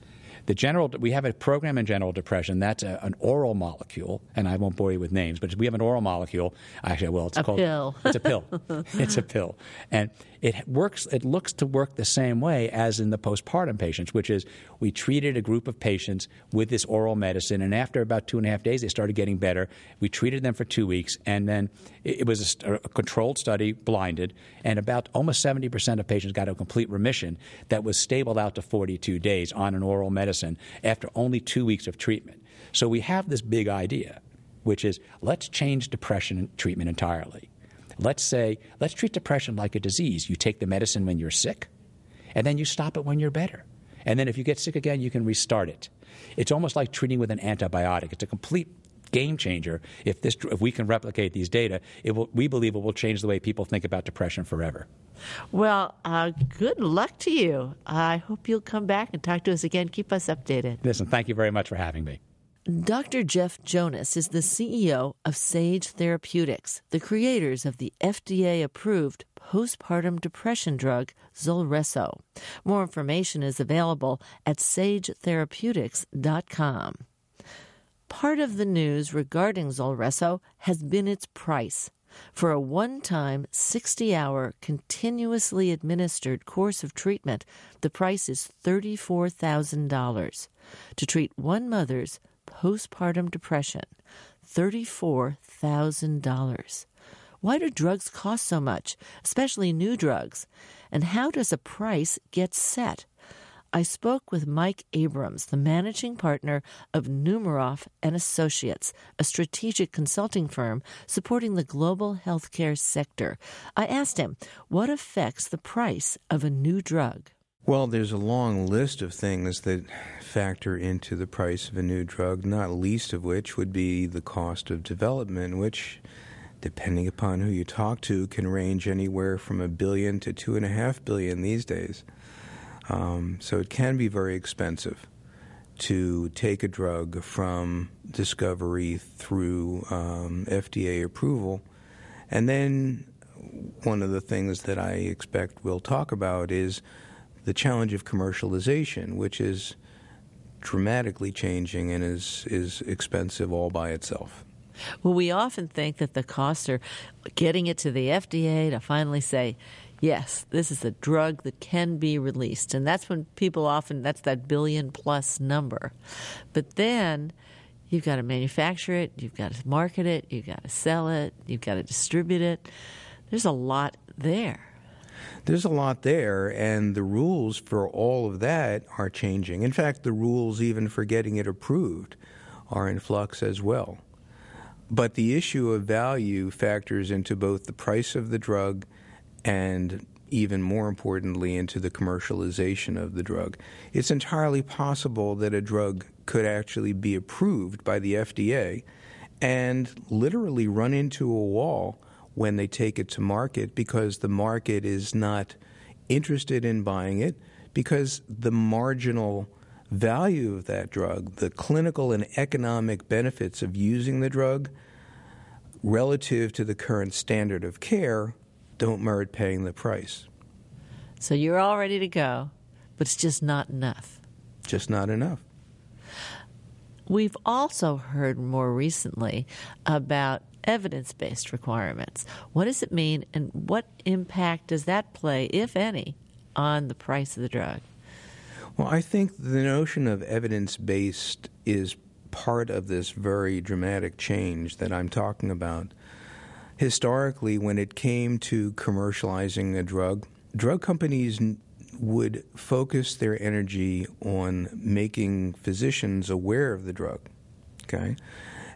The general, we have a program in general depression. That's a, an oral molecule, and I won't bore you with names, but we have an oral molecule. Actually, well, it's a called pill. It's a pill. it's a pill, and it works. It looks to work the same way as in the postpartum patients, which is we treated a group of patients with this oral medicine, and after about two and a half days, they started getting better. We treated them for two weeks, and then it, it was a, a, controlled study, blinded, and about almost seventy percent of patients got a complete remission that was stable out to forty-two days on an oral medicine after only two weeks of treatment. So we have this big idea, which is let's change depression treatment entirely. Let's say, let's treat depression like a disease. You take the medicine when you're sick, and then you stop it when you're better. And then if you get sick again, you can restart it. It's almost like treating with an antibiotic. It's a complete game changer. If this, if we can replicate these data, it will, we believe it will change the way people think about depression forever. Well, uh, good luck to you. I hope you'll come back and talk to us again. Keep us updated. Listen, thank you very much for having me. Dr. Jeff Jonas is the CEO of Sage Therapeutics, the creators of the FDA approved postpartum depression drug Zulresso. More information is available at sagetherapeutics.com. Part of the news regarding Zulresso has been its price. For a one time 60 hour continuously administered course of treatment, the price is $34,000. to treat one mother's postpartum depression. $34,000. Why do drugs cost so much, especially new drugs? And how does a price get set? I spoke with Mike Abrams, the managing partner of Numerof and Associates, a strategic consulting firm supporting the global healthcare sector. I asked him what affects the price of a new drug. Well, there's a long list of things that factor into the price of a new drug, not least of which would be the cost of development, which, depending upon who you talk to, can range anywhere from a billion to two and a half billion these days. Um, so it can be very expensive to take a drug from discovery through um, FDA approval. And then one of the things that I expect we'll talk about is the challenge of commercialization, which is dramatically changing and is, is expensive all by itself. Well, we often think that the costs are getting it to the FDA to finally say, yes, this is a drug that can be released. And that's when people often, that's that billion plus number. But then you've got to manufacture it, you've got to market it, you've got to sell it, you've got to distribute it. There's a lot there. There's a lot there, and the rules for all of that are changing. In fact, the rules even for getting it approved are in flux as well. But the issue of value factors into both the price of the drug and even more importantly, into the commercialization of the drug. It's entirely possible that a drug could actually be approved by the FDA and literally run into a wall when they take it to market because the market is not interested in buying it because the marginal value of that drug, the clinical and economic benefits of using the drug relative to the current standard of care don't merit paying the price. So you're all ready to go, but it's just not enough. Just not enough. We've also heard more recently about evidence based requirements. What does it mean, and what impact does that play, if any, on the price of the drug? Well, I think the notion of evidence based is part of this very dramatic change that I'm talking about historically, when it came to commercializing a drug, drug companies would focus their energy on making physicians aware of the drug. Okay?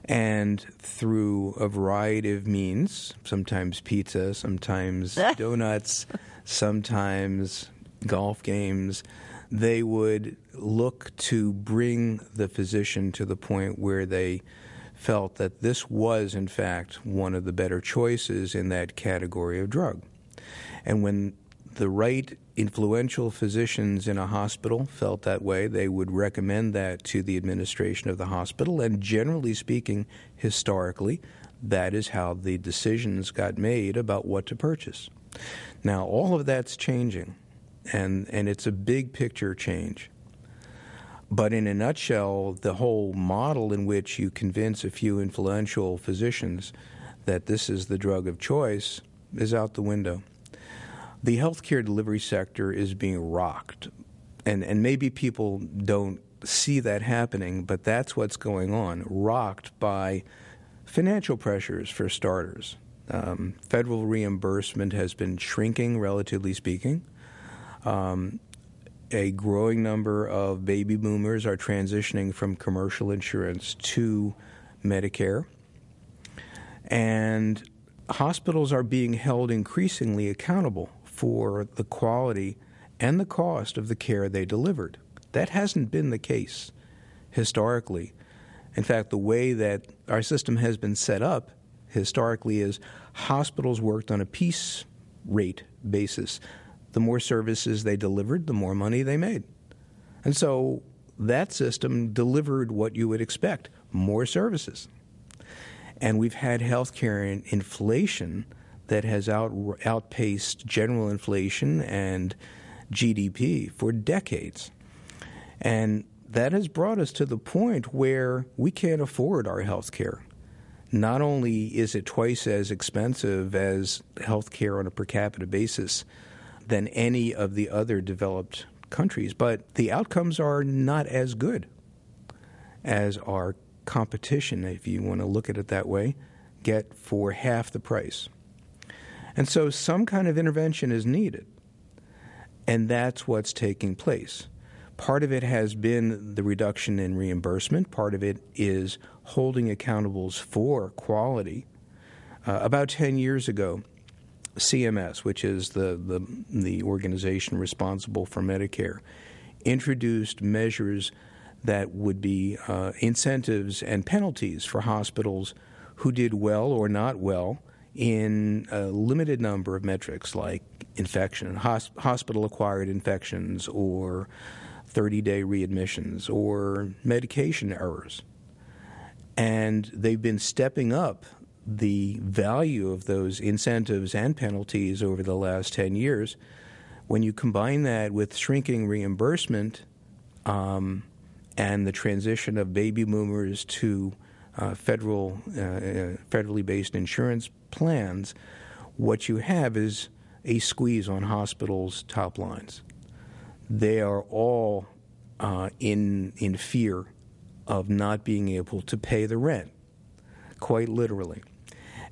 And through a variety of means, sometimes pizza, sometimes donuts, sometimes golf games, they would look to bring the physician to the point where they felt that this was, in fact, one of the better choices in that category of drug. And when the right influential physicians in a hospital felt that way, they would recommend that to the administration of the hospital. And generally speaking, historically, that is how the decisions got made about what to purchase. Now, all of that's changing, and, and it's a big picture change. But in a nutshell, the whole model in which you convince a few influential physicians that this is the drug of choice is out the window. The healthcare delivery sector is being rocked, and, and maybe people don't see that happening, but that's what's going on rocked by financial pressures for starters. Um, federal reimbursement has been shrinking, relatively speaking. Um, a growing number of baby boomers are transitioning from commercial insurance to Medicare. And hospitals are being held increasingly accountable for the quality and the cost of the care they delivered. That hasn't been the case historically. In fact, the way that our system has been set up historically is hospitals worked on a piece rate basis the more services they delivered, the more money they made. And so that system delivered what you would expect more services. And we've had healthcare inflation that has out, outpaced general inflation and GDP for decades. And that has brought us to the point where we can't afford our health care. Not only is it twice as expensive as health care on a per capita basis than any of the other developed countries, but the outcomes are not as good. as our competition, if you want to look at it that way, get for half the price. And so some kind of intervention is needed. And that's what's taking place. Part of it has been the reduction in reimbursement, part of it is holding accountables for quality. Uh, about 10 years ago, CMS, which is the, the, the organization responsible for Medicare, introduced measures that would be uh, incentives and penalties for hospitals who did well or not well in a limited number of metrics like infection, hosp- hospital acquired infections, or 30 day readmissions, or medication errors. And they've been stepping up the value of those incentives and penalties over the last 10 years. When you combine that with shrinking reimbursement um, and the transition of baby boomers to uh, federal, uh, uh federally based insurance plans, what you have is a squeeze on hospitals' top lines. They are all uh, in in fear of not being able to pay the rent, quite literally,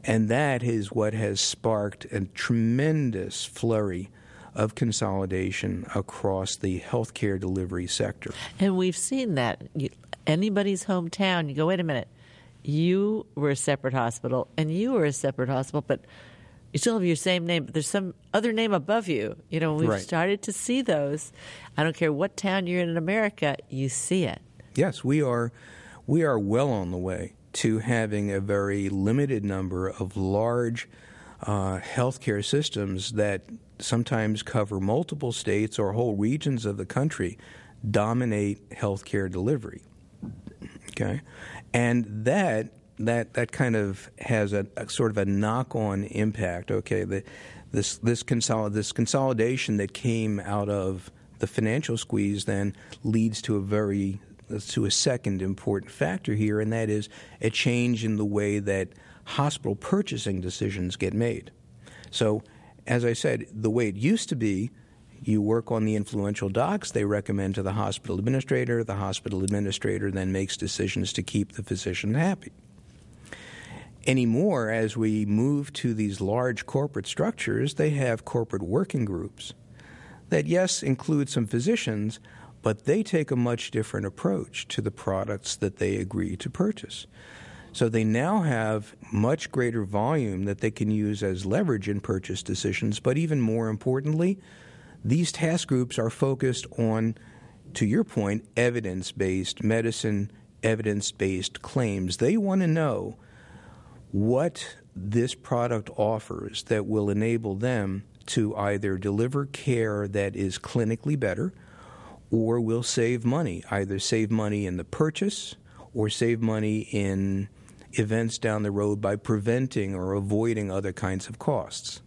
and that is what has sparked a tremendous flurry of consolidation across the healthcare delivery sector. And we've seen that. You, anybody's hometown, you go, wait a minute, you were a separate hospital and you were a separate hospital, but you still have your same name, but there's some other name above you. You know, we've right. started to see those. I don't care what town you're in in America, you see it. Yes, we are. We are well on the way to having a very limited number of large uh, healthcare systems that sometimes cover multiple states or whole regions of the country dominate healthcare delivery. Okay, and that that that kind of has a, a sort of a knock-on impact. Okay, the, this this this consolidation that came out of the financial squeeze then leads to a very to a second important factor here, and that is a change in the way that hospital purchasing decisions get made. So, as I said, the way it used to be you work on the influential docs, they recommend to the hospital administrator. The hospital administrator then makes decisions to keep the physician happy. Anymore, as we move to these large corporate structures, they have corporate working groups that, yes, include some physicians, but they take a much different approach to the products that they agree to purchase. So they now have much greater volume that they can use as leverage in purchase decisions, but even more importantly, these task groups are focused on, to your point, evidence based medicine, evidence based claims. They want to know what this product offers that will enable them to either deliver care that is clinically better or will save money, either save money in the purchase or save money in events down the road by preventing or avoiding other kinds of costs.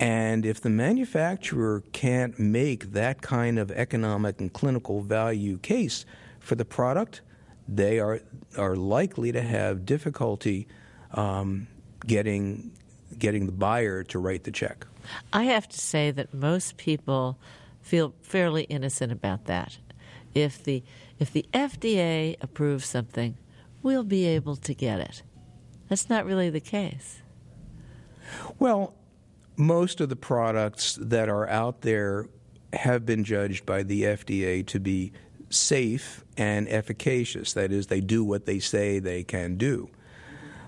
And if the manufacturer can't make that kind of economic and clinical value case for the product, they are are likely to have difficulty um, getting getting the buyer to write the check. I have to say that most people feel fairly innocent about that. If the if the FDA approves something, we'll be able to get it. That's not really the case. Well, most of the products that are out there have been judged by the FDA to be safe and efficacious. That is, they do what they say they can do.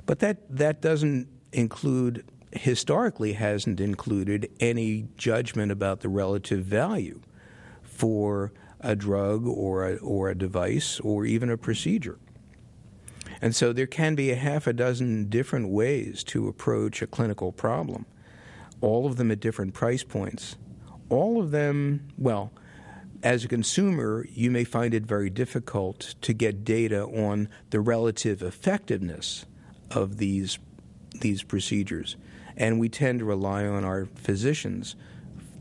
But that, that doesn't include, historically, hasn't included any judgment about the relative value for a drug or a, or a device or even a procedure. And so there can be a half a dozen different ways to approach a clinical problem all of them at different price points. All of them, well, as a consumer, you may find it very difficult to get data on the relative effectiveness of these these procedures. And we tend to rely on our physicians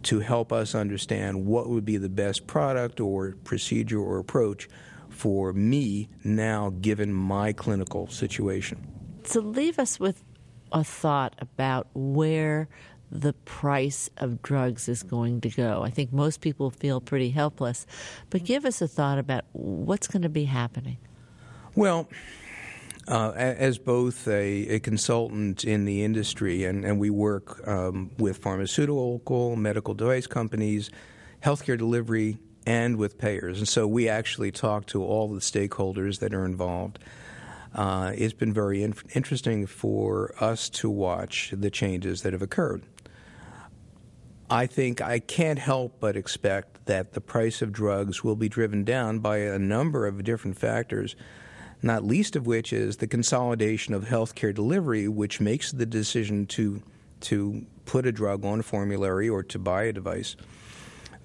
to help us understand what would be the best product or procedure or approach for me now given my clinical situation. So leave us with a thought about where the price of drugs is going to go. I think most people feel pretty helpless, but give us a thought about what's going to be happening. Well, uh, as both a, a, consultant in the industry, and, and we work um, with pharmaceutical, medical device companies, healthcare delivery, and with payers. And so we actually talk to all the stakeholders that are involved. Uh, it's been very in- interesting for us to watch the changes that have occurred. I think I can't help but expect that the price of drugs will be driven down by a number of different factors not least of which is the consolidation of healthcare delivery, which makes the decision to to put a drug on a formulary or to buy a device.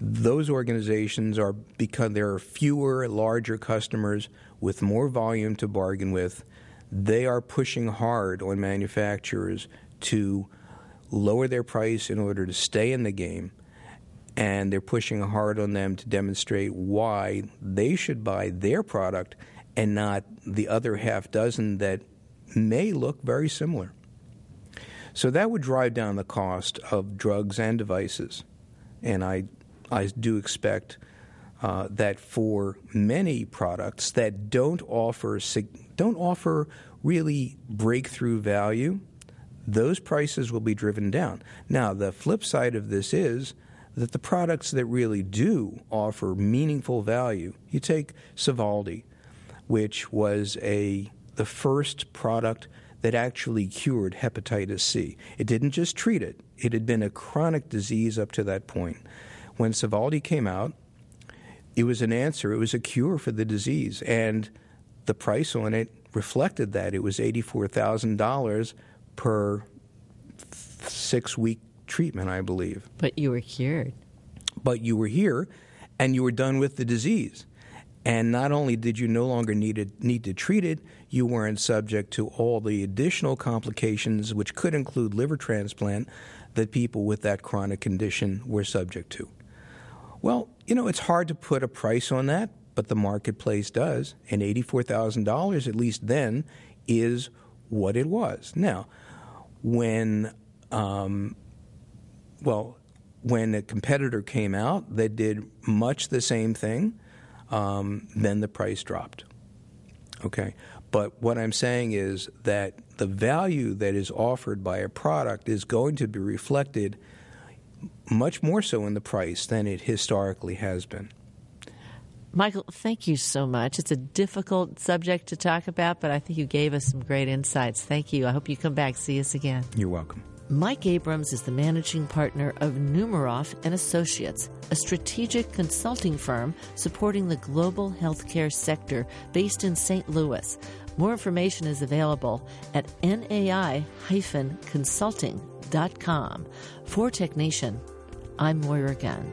Those organizations are because there are fewer, larger customers with more volume to bargain with. They are pushing hard on manufacturers to lower their price in order to stay in the game and they're pushing hard on them to demonstrate why they should buy their product and not the other half dozen that may look very similar. So that would drive down the cost of drugs and devices. And I, I do expect uh, that for many products that don't offer don't offer really breakthrough value, those prices will be driven down. Now, the flip side of this is that the products that really do offer meaningful value, you take Sovaldi, which was a the first product that actually cured hepatitis C. It didn't just treat it, it had been a chronic disease up to that point. When Sovaldi came out, it was an answer, it was a cure for the disease. And the price on it reflected that. It was $84,000 per six week treatment, I believe. But you were cured. But you were here and you were done with the disease. And not only did you no longer need, it, need to treat it, you weren't subject to all the additional complications, which could include liver transplant, that people with that chronic condition were subject to. Well, you know, it's hard to put a price on that, but the marketplace does. And $84,000, at least then, is what it was. Now, when, um, well, when a competitor came out that did much the same thing, um, then the price dropped. Okay? But what I'm saying is that the value that is offered by a product is going to be reflected much more so in the price than it historically has been. Michael, thank you so much. It's a difficult subject to talk about, but I think you gave us some great insights. Thank you. I hope you come back. See us again. You're welcome. Mike Abrams is the managing partner of Numerof and Associates, a strategic consulting firm supporting the global healthcare sector based in St. Louis. More information is available at nai-consulting.com. For Technation, I'm Moira Gunn.